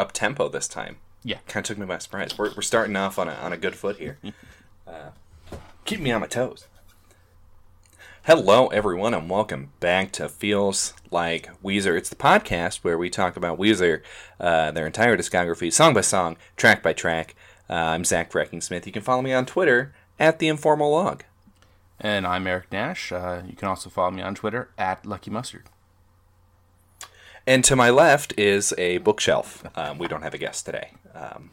up tempo this time. Yeah. kind of took me by surprise. We're, we're starting off on a on a good foot here. Uh, keep me on my toes. Hello, everyone, and welcome back to Feels Like Weezer. It's the podcast where we talk about Weezer, uh, their entire discography, song by song, track by track. Uh, I'm Zach Brecking Smith. You can follow me on Twitter at the Informal Log. And I'm Eric Nash. Uh, you can also follow me on Twitter at Lucky Mustard. And to my left is a bookshelf. Um, we don't have a guest today. Um,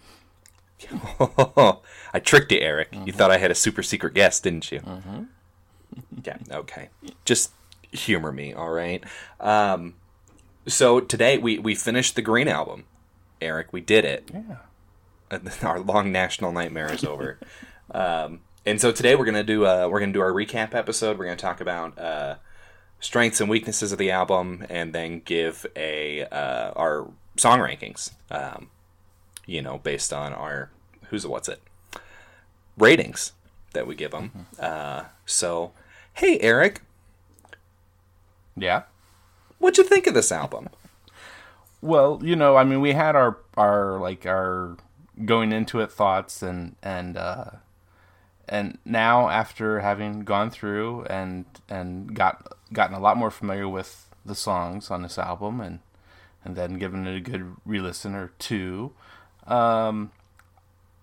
I tricked you, Eric. You thought I had a super secret guest, didn't you? Mm-hmm. yeah, okay. Just humor me, all right? Um, so today we, we finished the Green Album. Eric, we did it. Yeah. Our long national nightmare is over. um, and so today we're gonna do uh, we're gonna do our recap episode. We're gonna talk about uh, strengths and weaknesses of the album, and then give a uh, our song rankings. Um, you know, based on our who's a what's it ratings that we give them. Uh, so, hey Eric, Yeah. what'd you think of this album? Well, you know, I mean, we had our our like our going into it thoughts and and uh and now after having gone through and and got gotten a lot more familiar with the songs on this album and and then given it a good re-listen or two um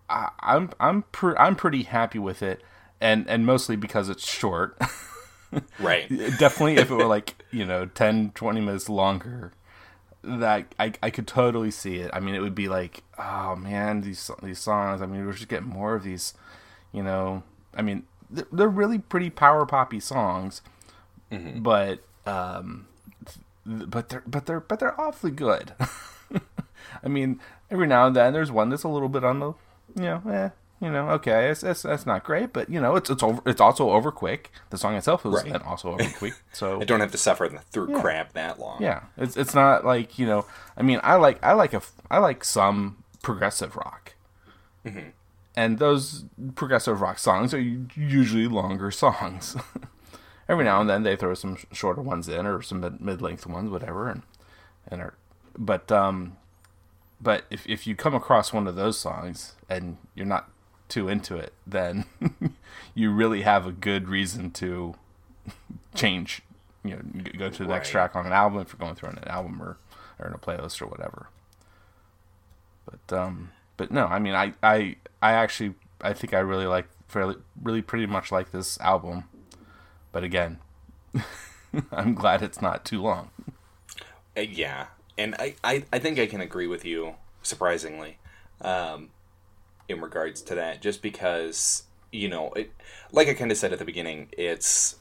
I, i'm i'm pre- i'm pretty happy with it and and mostly because it's short Right. definitely if it were like you know 10 20 minutes longer that I, I could totally see it i mean it would be like oh man these these songs i mean we're just getting more of these you know? I mean they're, they're really pretty power poppy songs but um but they're but they're but they're awfully good. I mean every now and then there's one that's a little bit on the you know eh, you know okay it's, it's that's not great but you know it's it's over it's also over quick. The song itself is Right. also over quick so I don't have to suffer through crap that long. yeah, it's it's not like you know. I mean, I like I like a I like some progressive rock, and those progressive rock songs are usually longer songs. Every now and then they throw some shorter ones in or some mid length ones, whatever, and and are, but um, but if if you come across one of those songs and you're not too into it, then you really have a good reason to change you know go to the next track on an album if you're going through an album or or in a playlist or whatever but um but no i mean i i i actually i think i really like fairly really pretty much like this album but again i'm glad it's not too long Uh, yeah, and I, I, I think I can agree with you surprisingly, um, in regards to that. Just because you know, it, like I kind of said at the beginning, it's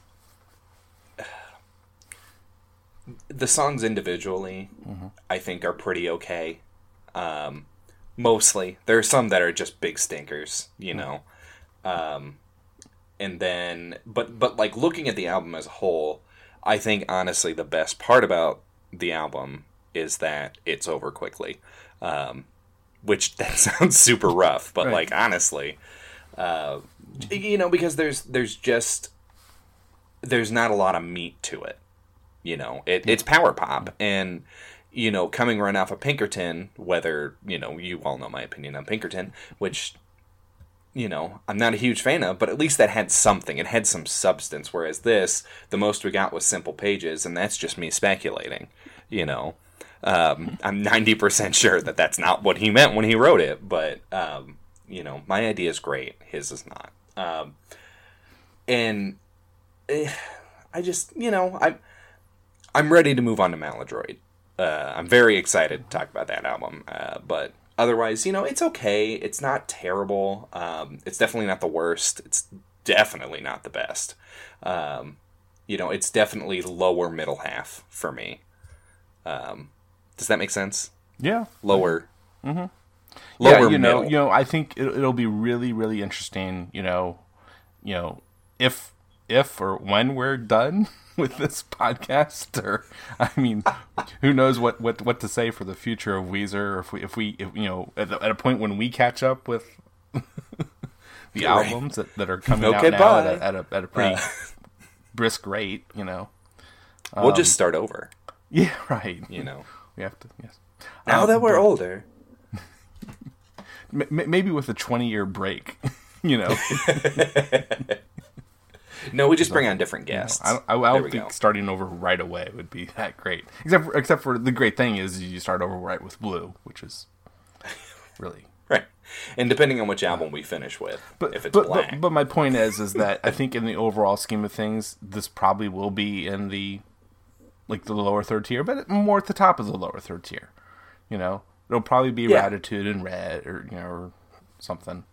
the songs individually. I think are pretty okay. Um, mostly, there are some that are just big stinkers. You know, um, and then but but like looking at the album as a whole. I think honestly the best part about the album is that it's over quickly, um, which that sounds super rough, but Right. like honestly, uh, you know, because there's there's just there's not a lot of meat to it. You know, it, it's power pop, and you know, coming right off of Pinkerton, whether you know, you all know my opinion on Pinkerton, which you know, I'm not a huge fan of, but at least that had something. It had some substance. Whereas this, the most we got was simple pages, and that's just me speculating. You know, um, I'm 90% sure that that's not what he meant when he wrote it, but, um, you know, my idea is great. His is not. Um, and eh, I just, you know, I'm I'm ready to move on to Maladroit. Uh, I'm very excited to talk about that album, uh, but otherwise, you know, it's okay. It's not terrible. Um, it's definitely not the worst. It's definitely not the best. Um, you know, it's definitely lower middle half for me. Um, does that make sense? yeah Lower. yeah, Lower you know, middle. you know, I think it, it'll be really, really interesting. You know, you know, if if or when we're done with this podcast, or I mean, who knows what what what to say for the future of Weezer, or if we if we if, you know at, the, at a point when we catch up with the Right. albums that, that are coming Okay, out now bye. at a, at a at a pretty Uh. brisk rate, you know. we'll just start over. Yeah, right. You know. We have to. Yes. Now Um, that we're older. m- maybe with a twenty year break, you know. No, we just bring on different guests. I, I, I don't think go. starting over right away would be that great. Except for, except for the great thing is you start over right with Blue, which is really. Right. And depending on which album we finish with, But, if it's but, black. but but my point is is that I think in the overall scheme of things, this probably will be in the like the lower third tier, but more at the top of the lower third tier. You know, it'll probably be Yeah. Raditude and Red or you know or something.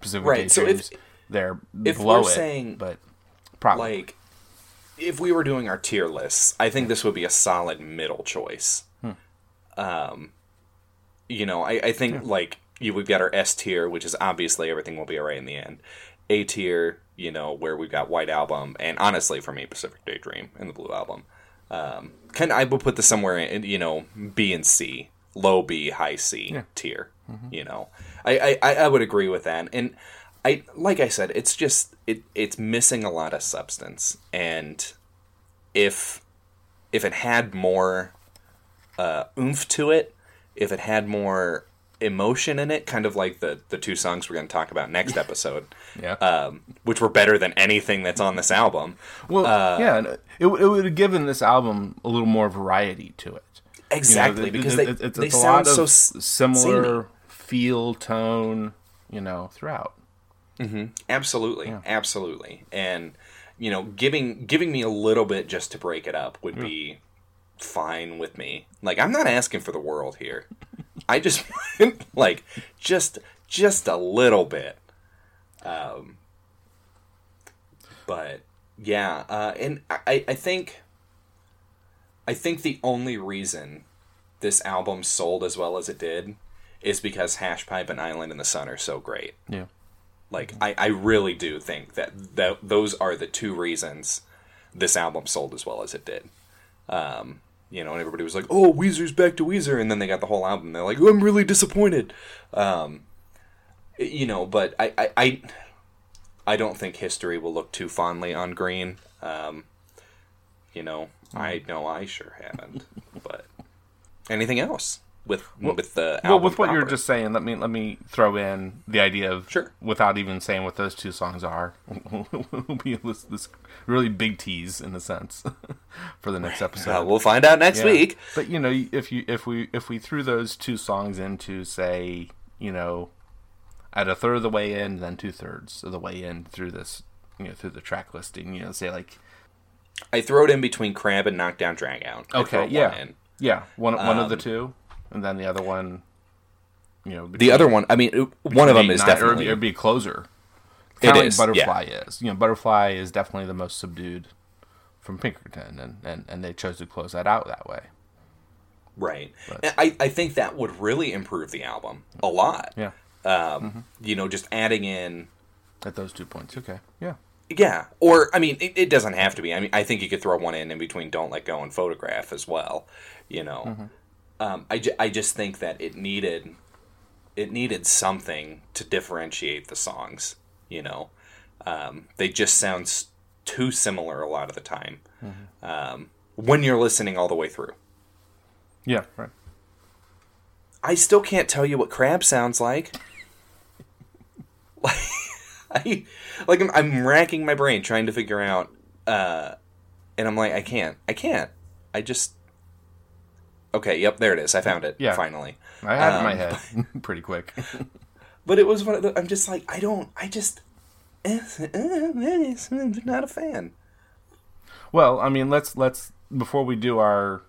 Pacific Right, so if- they're if below we're it, saying, but probably like, if we were doing our tier lists, I think this would be a solid middle choice. Hmm. Um, you know, I, I think like you we've got our S tier, which is obviously everything will be alright in the end. A tier, you know, where we've got White Album, and honestly, for me, Pacific Daydream and the Blue Album. Um, of, I would put this somewhere in, you know, B and C, low B, high C tier. You know, I, I I would agree with that, and I like I said, it's just it it's missing a lot of substance, and if if it had more uh, oomph to it, if it had more emotion in it, kind of like the the two songs we're going to talk about next episode, yeah. um, which were better than anything that's on this album. well, uh, yeah, it, it would have given this album a little more variety to it. You know, Exactly, because it- they it- it's, they it's a sound lot so similar samey. feel, tone, you know, throughout. Absolutely, absolutely, and you know, giving giving me a little bit just to break it up would be fine with me. Like I'm not asking for the world here. I just like just just a little bit. Um, but yeah, uh, and I I think I think the only reason this album sold as well as it did is because Hash Pipe and Island in the Sun are so great. Yeah. Like I, I really do think that, that those are the two reasons this album sold as well as it did. Um, you know, and everybody was like, "Oh, Weezer's back to Weezer," and then they got the whole album. They're like, oh, "I'm really disappointed." Um, you know, but I, I, I, I don't think history will look too fondly on Green. Um, you know, I know I sure haven't. but anything else with with the Well, with what you're just saying, let me let me throw in the idea of Sure. without even saying what those two songs are. will be this, this really big tease in a sense for the next episode. Uh, we'll find out next Yeah. week. But you know, if you if we if we threw those two songs into say, you know, at a third of the way in, then two thirds of the way in through this, you know, through the track listing, you know, say like, I throw it in between Crab and Knockdown Drag Out. Okay, yeah, yeah, one one of the Um, two, and then the other one, you know, The other one, I mean, one of them is Or definitely. it'd be a closer. It Kinda like is, Butterfly is. You know, Butterfly is definitely the most subdued from Pinkerton, and, and, and they chose to close that out that way. Right. And I, I think that would really improve the album a lot. Yeah, Um, You know, just adding in. at those two points. Okay, yeah, Yeah. Or, I mean, it, it doesn't have to be. I mean, I think you could throw one in in between Don't Let Go and Photograph as well. You know, um, I, ju- I just think that it needed. It needed something to differentiate the songs, you know. Um, they just sound too similar a lot of the time um, when you're listening all the way through. yeah, right. I still can't tell you what crab sounds like. like, I, like I'm, I'm racking my brain trying to figure out, uh, and I'm like, I can't, I can't. I just. Okay, yep, there it is. I found it. Yeah. finally. I had it in my Um, head pretty quick. But it was one of the. I'm just like, I don't. I just. eh, eh, I'm not a fan. well, I mean, let's let's before we do our,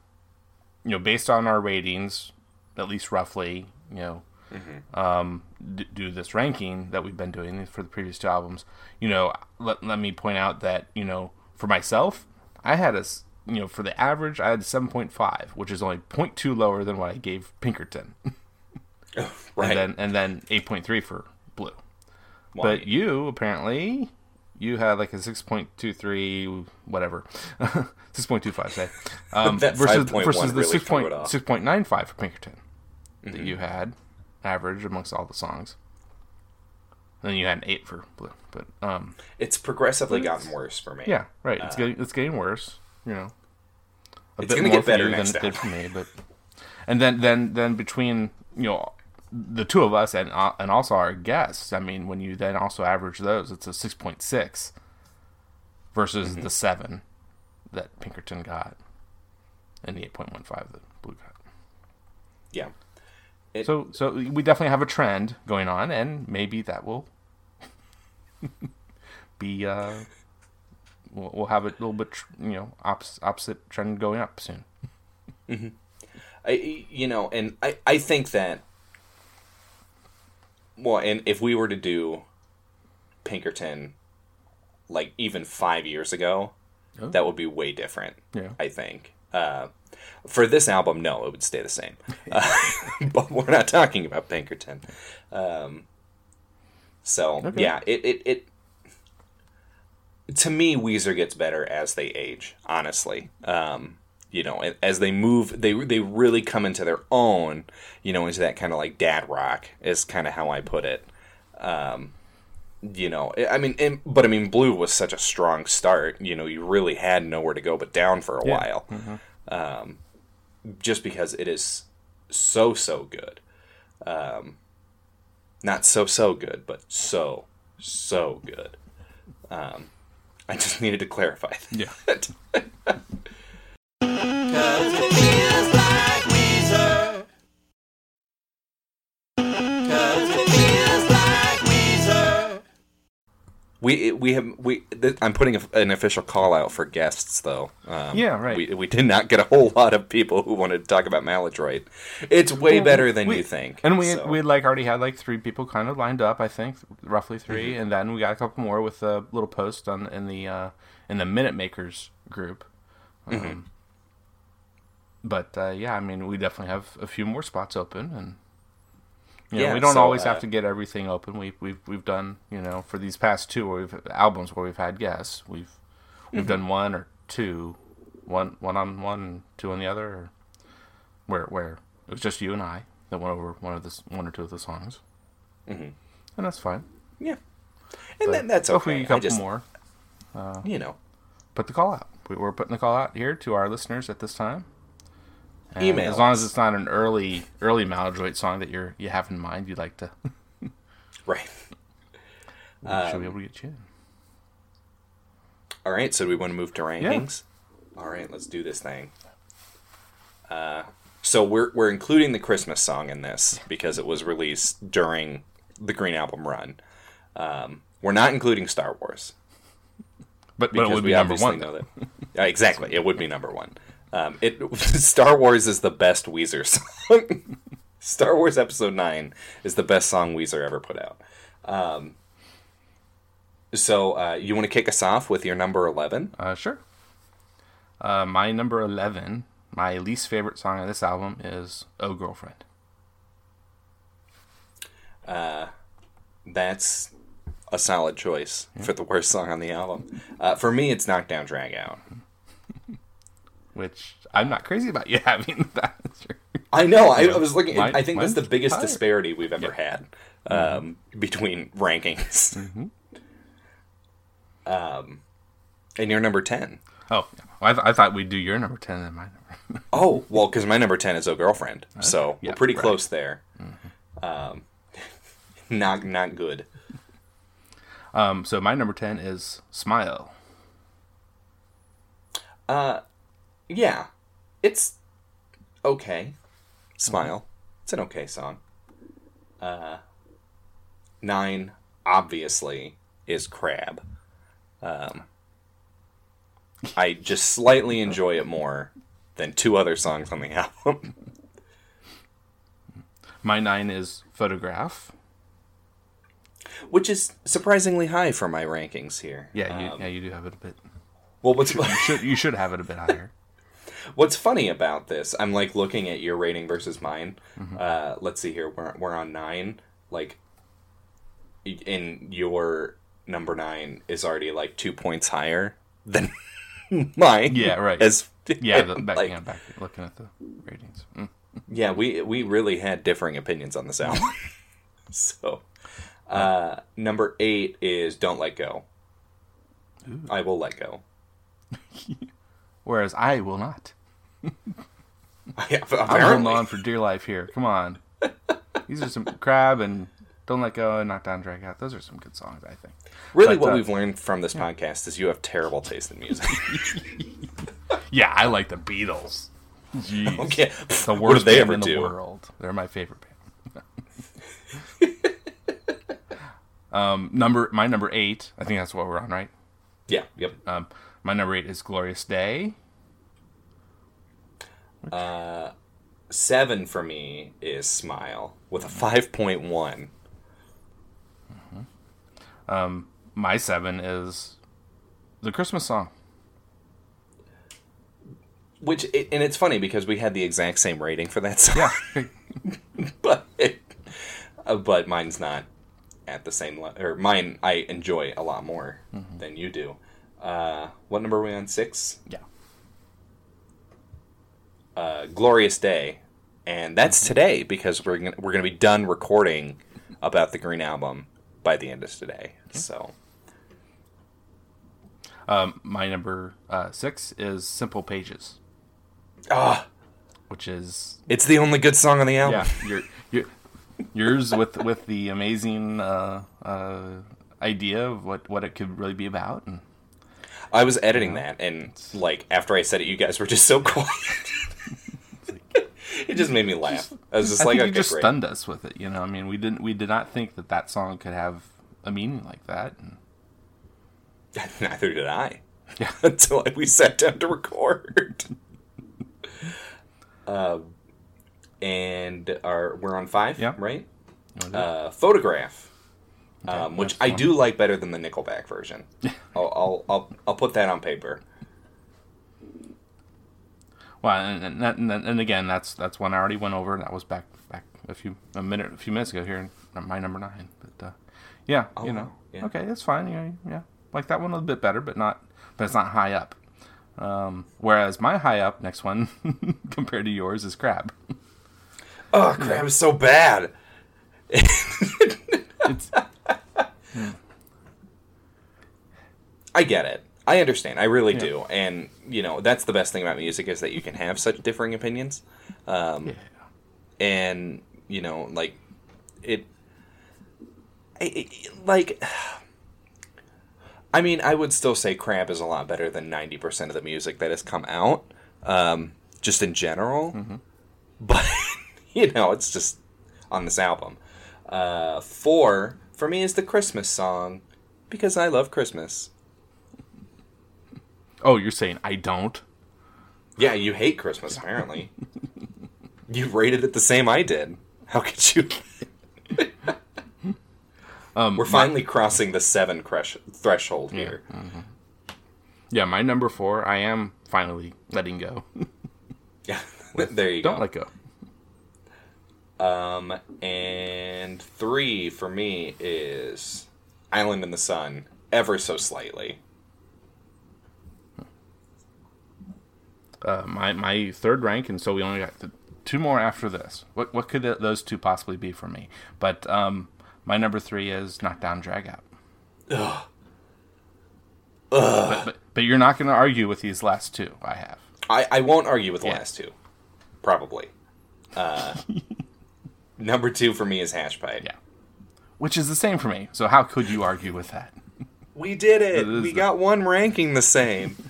you know, based on our ratings, at least roughly, you know, um, d- do this ranking that we've been doing for the previous two albums. You know, let let me point out that you know, for myself, I had a you know for the average, I had seven point five, which is only 0.2 lower than what I gave Pinkerton, Right. and then and then eight point three for Blue. Why? But you apparently you had like a six point two three whatever, six point two five say, um, versus 5.1 versus the really six threw it point off. six point nine five for Pinkerton Mm-hmm. that you had average amongst all the songs. Then you had an eight for Blue, but um, it's progressively gotten worse for me. yeah, right. It's getting it's getting worse. You know, a It's gonna get for better you than it did for me, but and then then then between you know the two of us and uh, and also our guests. I mean, when you then also average those, it's a six point six versus Mm-hmm. the seven that Pinkerton got and the eight point one five that Blue got. Yeah. It- So so we definitely have a trend going on, and maybe that will be uh, we'll, we'll have a little bit you know opposite, opposite trend going up soon. I, you know, and I, I think that, well, and if we were to do Pinkerton, like even five years ago, Oh. that would be way different. Yeah. I think. Uh, for this album, no, it would stay the same. Uh, but we're not talking about Pinkerton. Um, so Okay. yeah, it, it it to me, Weezer gets better as they age. Honestly, um, you know, as they move, they they really come into their own. You know, into that kind of like dad rock is kind of how I put it. Um, you know, I mean, and, but I mean, Blue was such a strong start. You know, you really had nowhere to go but down for a Yeah. while, um, just because it is so so good. Um, not so so good, but so so good. Um, I just needed to clarify that. Cause We we have we. Th- I'm putting a, an official call out for guests though. Um, Yeah, right. We, we did not get a whole lot of people who wanted to talk about Maladroit. It's way better than We- you think. And we so- we like already had like three people kind of lined up. I think roughly 3 Mm-hmm. and then we got a couple more with a little post on in the uh, in the Minute Makers group. Um, Mm-hmm. But uh, yeah, I mean, we definitely have a few more spots open, and you know, Yeah, we don't so, always uh, have to get everything open. We've we've we've done you know for these past two where we've albums where we've had guests. We've we've Mm-hmm. done one or two, one one on one, and two on the other. Or where where it was just you and I that went over one of the one or two of the songs, mm-hmm. and that's fine. yeah, and then that's hopefully okay. a I couple just more. you know Put the call out. We- We're putting the call out here to our listeners at this time. And Email as long as it's not an early early Maladroit song that you're you have in mind, you'd like to. right. we Um, should be able to get you in. All right, so do we want to move to rankings? All right, let's do this thing. Uh, so we're we're including the Christmas song in this because it was released during the Green Album run. Um, we're not including Star Wars But, but because it would be number one. know that. Yeah, exactly, it would be number one. Um, it Star Wars is the best Weezer song. Star Wars Episode Nine is the best song Weezer ever put out. Um, so uh, you want to kick us off with your number eleven? Uh, sure. Uh, my number eleven, my least favorite song on this album is "Oh Girlfriend." That's a solid choice for the worst song on the album. Uh, for me, it's Knockdown Drag Out. Which I'm not crazy about you having that. I know. I, Yeah. I was looking. Mine- I think that's the biggest higher. disparity we've ever had um, between rankings. um, and you're number ten. oh, yeah. I, th- I thought we'd do your number ten and my number. Oh well, because my number ten is a Girlfriend," so yeah, we're pretty right. close there. Um, not not good. um, so my number ten is "Smile." Uh, yeah, it's okay. Smile. It's an okay song. Uh, nine obviously is Crab. Um, I just slightly enjoy it more than two other songs on the album. My nine is "Photograph." which is surprisingly high for my rankings here. Yeah, you, Um, yeah, you do have it a bit. well, what's Should you should have it a bit higher. What's funny about this? I'm like looking at your rating versus mine. Mm-hmm. Uh, let's see here. We're we're on nine. Like, in your number nine is already like two points higher than mine. Yeah, right. As Yeah, the, back, like, yeah, back looking at the ratings. Mm. yeah, we we really had differing opinions on this album. so, uh, number eight is "Don't Let Go." I will let go. Whereas I will not. Yeah, I'm holding on for dear life here. Come on. these are some crab and don't let go and knock down drag out. Those are some good songs, I think. Really, But, what uh, we've learned from this podcast is you have terrible taste in music. Yeah, I like the Beatles. Jeez. okay, The worst they band ever in the do? world. They're my favorite band. um, number my number eight. I think that's what we're on, right? Yeah, yep. Um, my number eight is "Glorious Day." Seven for me is Smile with a five point one. Um, My seven is the Christmas song. Which and it's funny because we had the exact same rating for that song. Yeah, but it, uh, but mine's not at the same level. Or mine, I enjoy a lot more than you do. Uh, what number are we on? Six. yeah. Uh, Glorious Day, and that's today because we're gonna, we're gonna be done recording about the Green Album by the end of today. So Um, my number uh, six is "Simple Pages," ah, which is it's the only good song on the album. yeah, your, your, yours with with the amazing uh, uh, idea of what what it could really be about. And I was editing that, and like after I said it, you guys were just so quiet. It just made me laugh. I was just I like, think okay, you just great. stunned us with it. You know, I mean, we didn't we did not think that that song could have a meaning like that. And Neither did I. Yeah. Until we sat down to record. um, and our we're on five, Yeah. right? you wanna do it? Uh, photograph, um, which I do like better than the Nickelback version. I'll, I'll I'll I'll put that on paper. Well, and, and, that- and, and again, that's that's one I already went over. That was back back a few a minute a few minutes ago here. My number nine, but uh, yeah, you know. Yeah. okay, that's fine. Yeah, yeah, like that one a little bit better, but not, but it's not high up. Um, whereas my high up next one compared to yours is crab. Oh, crap is so bad. It's I get it. I understand. I really do. And you know, that's the best thing about music is that you can have such differing opinions. Um, yeah. and you know like it, it, it- like i mean i would still say crab is a lot better than 90% of the music that has come out um, just in general but you know it's just on this album uh, four for me is the christmas song because i love christmas Oh, you're saying I don't? yeah you hate christmas apparently you rated it the same i did how could you Um, We're finally crossing the seven crush threshold here. yeah, my number four. I am finally letting go. Yeah, there you don't go. let go. Um, and three for me is Island in the Sun, ever so slightly. Uh, my my third rank, and so we only got th- two more after this. What what could th- those two possibly be for me? But um, my number three is Knockdown Drag Out. But, but but you're not going to argue with these last two. I have. I, I won't argue with the Yeah. last two, probably. Uh, number two for me is Hash Pipe. Yeah. Which is the same for me. So how could you argue with that? We did it. We the- got one ranking the same.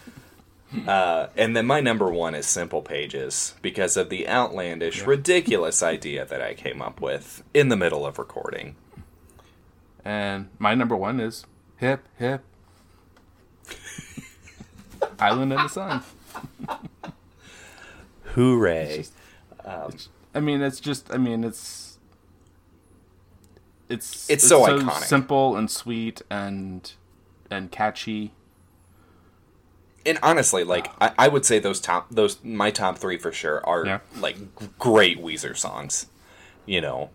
uh, and then my number one is Simple Pages because of the outlandish, ridiculous idea that I came up with in the middle of recording. And my number one is Hip Hip. Island in the Sun. Hooray! I mean, it's just. I mean, it's. It's It's so iconic. simple and sweet and and catchy. And honestly, like I, I would say those top those my top three for sure are Yeah. like great Weezer songs, you know,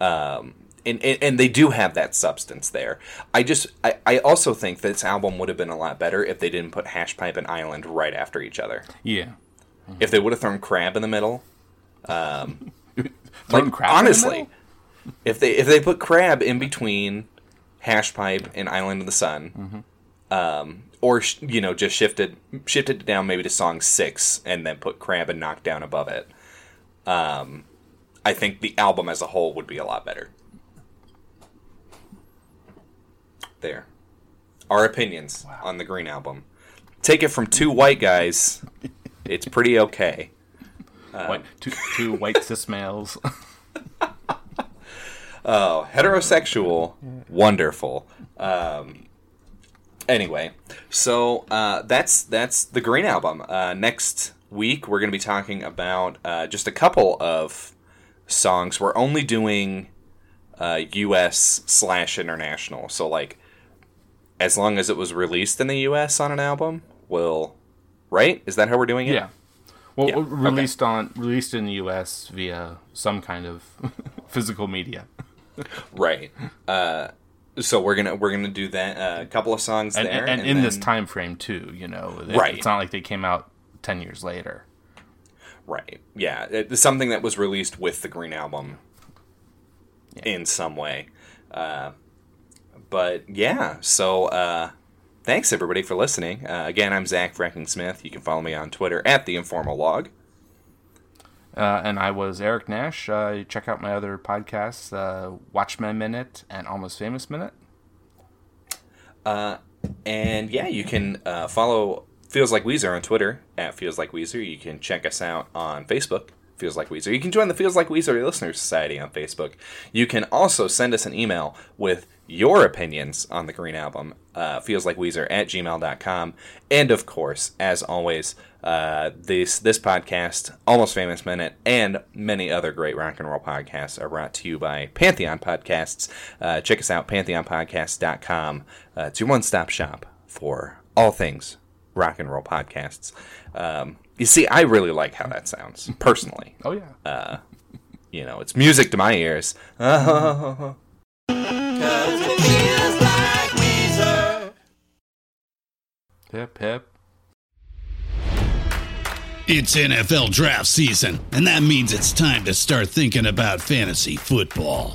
um, and, and and they do have that substance there. I just I, I also think this album would have been a lot better if they didn't put Hash Pipe and Island right after each other. Yeah. If they would have thrown Crab in the middle, Throwing like the honestly, middle? if they if they put Crab in between Hash Pipe and Island of the Sun, um, or you know just shifted shifted it down maybe to song six and then put Crab and Knockdown above it, um, I think the album as a whole would be a lot better. There. Our opinions on the Green Album. Take it from two white guys. It's pretty okay. white, two, two white cis males. Oh, heterosexual, wonderful. Um, anyway, so uh, that's that's the Green Album. Uh, next week we're going to be talking about uh, just a couple of songs. We're only doing uh, U.S. slash international. So like, as long as it was released in the U.S. on an album, we'll right. Is that how we're doing it? yeah. Well, Yeah, released on released in the U.S. via some kind of physical media, Right. Uh, so we're gonna we're gonna do that. uh, A couple of songs and, there, and, in this time frame too. You know, It- Right. It's not like they came out ten years later. Right. Yeah. It's something that was released with the Green Album in some way. Uh, but yeah, so uh, thanks everybody for listening. Uh, again, I'm Zach Fracking Smith. You can follow me on Twitter at the Informal Log. Uh, and I was Eric Nash. Uh, check out my other podcasts, uh, Watchmen Minute and Almost Famous Minute. And yeah, you can uh, follow Feels Like Weezer on Twitter at Feels Like Weezer. You can check us out on Facebook, Feels Like Weezer. You can join the Feels Like Weezer Listener Society on Facebook. You can also send us an email with your opinions on the Green Album, uh, Feels Like Weezer at gmail.com. And of course, as always, uh, this this podcast, Almost Famous Minute, and many other great rock and roll podcasts are brought to you by Pantheon Podcasts. Uh, check us out, pantheonpodcast.com. Uh, it's your one stop shop for all things rock and roll podcasts. Um, you see, I really like how that sounds, personally. Oh yeah. You know, it's music to my ears. Cause it feels like Weezer. It's NFL draft season, and that means it's time to start thinking about fantasy football.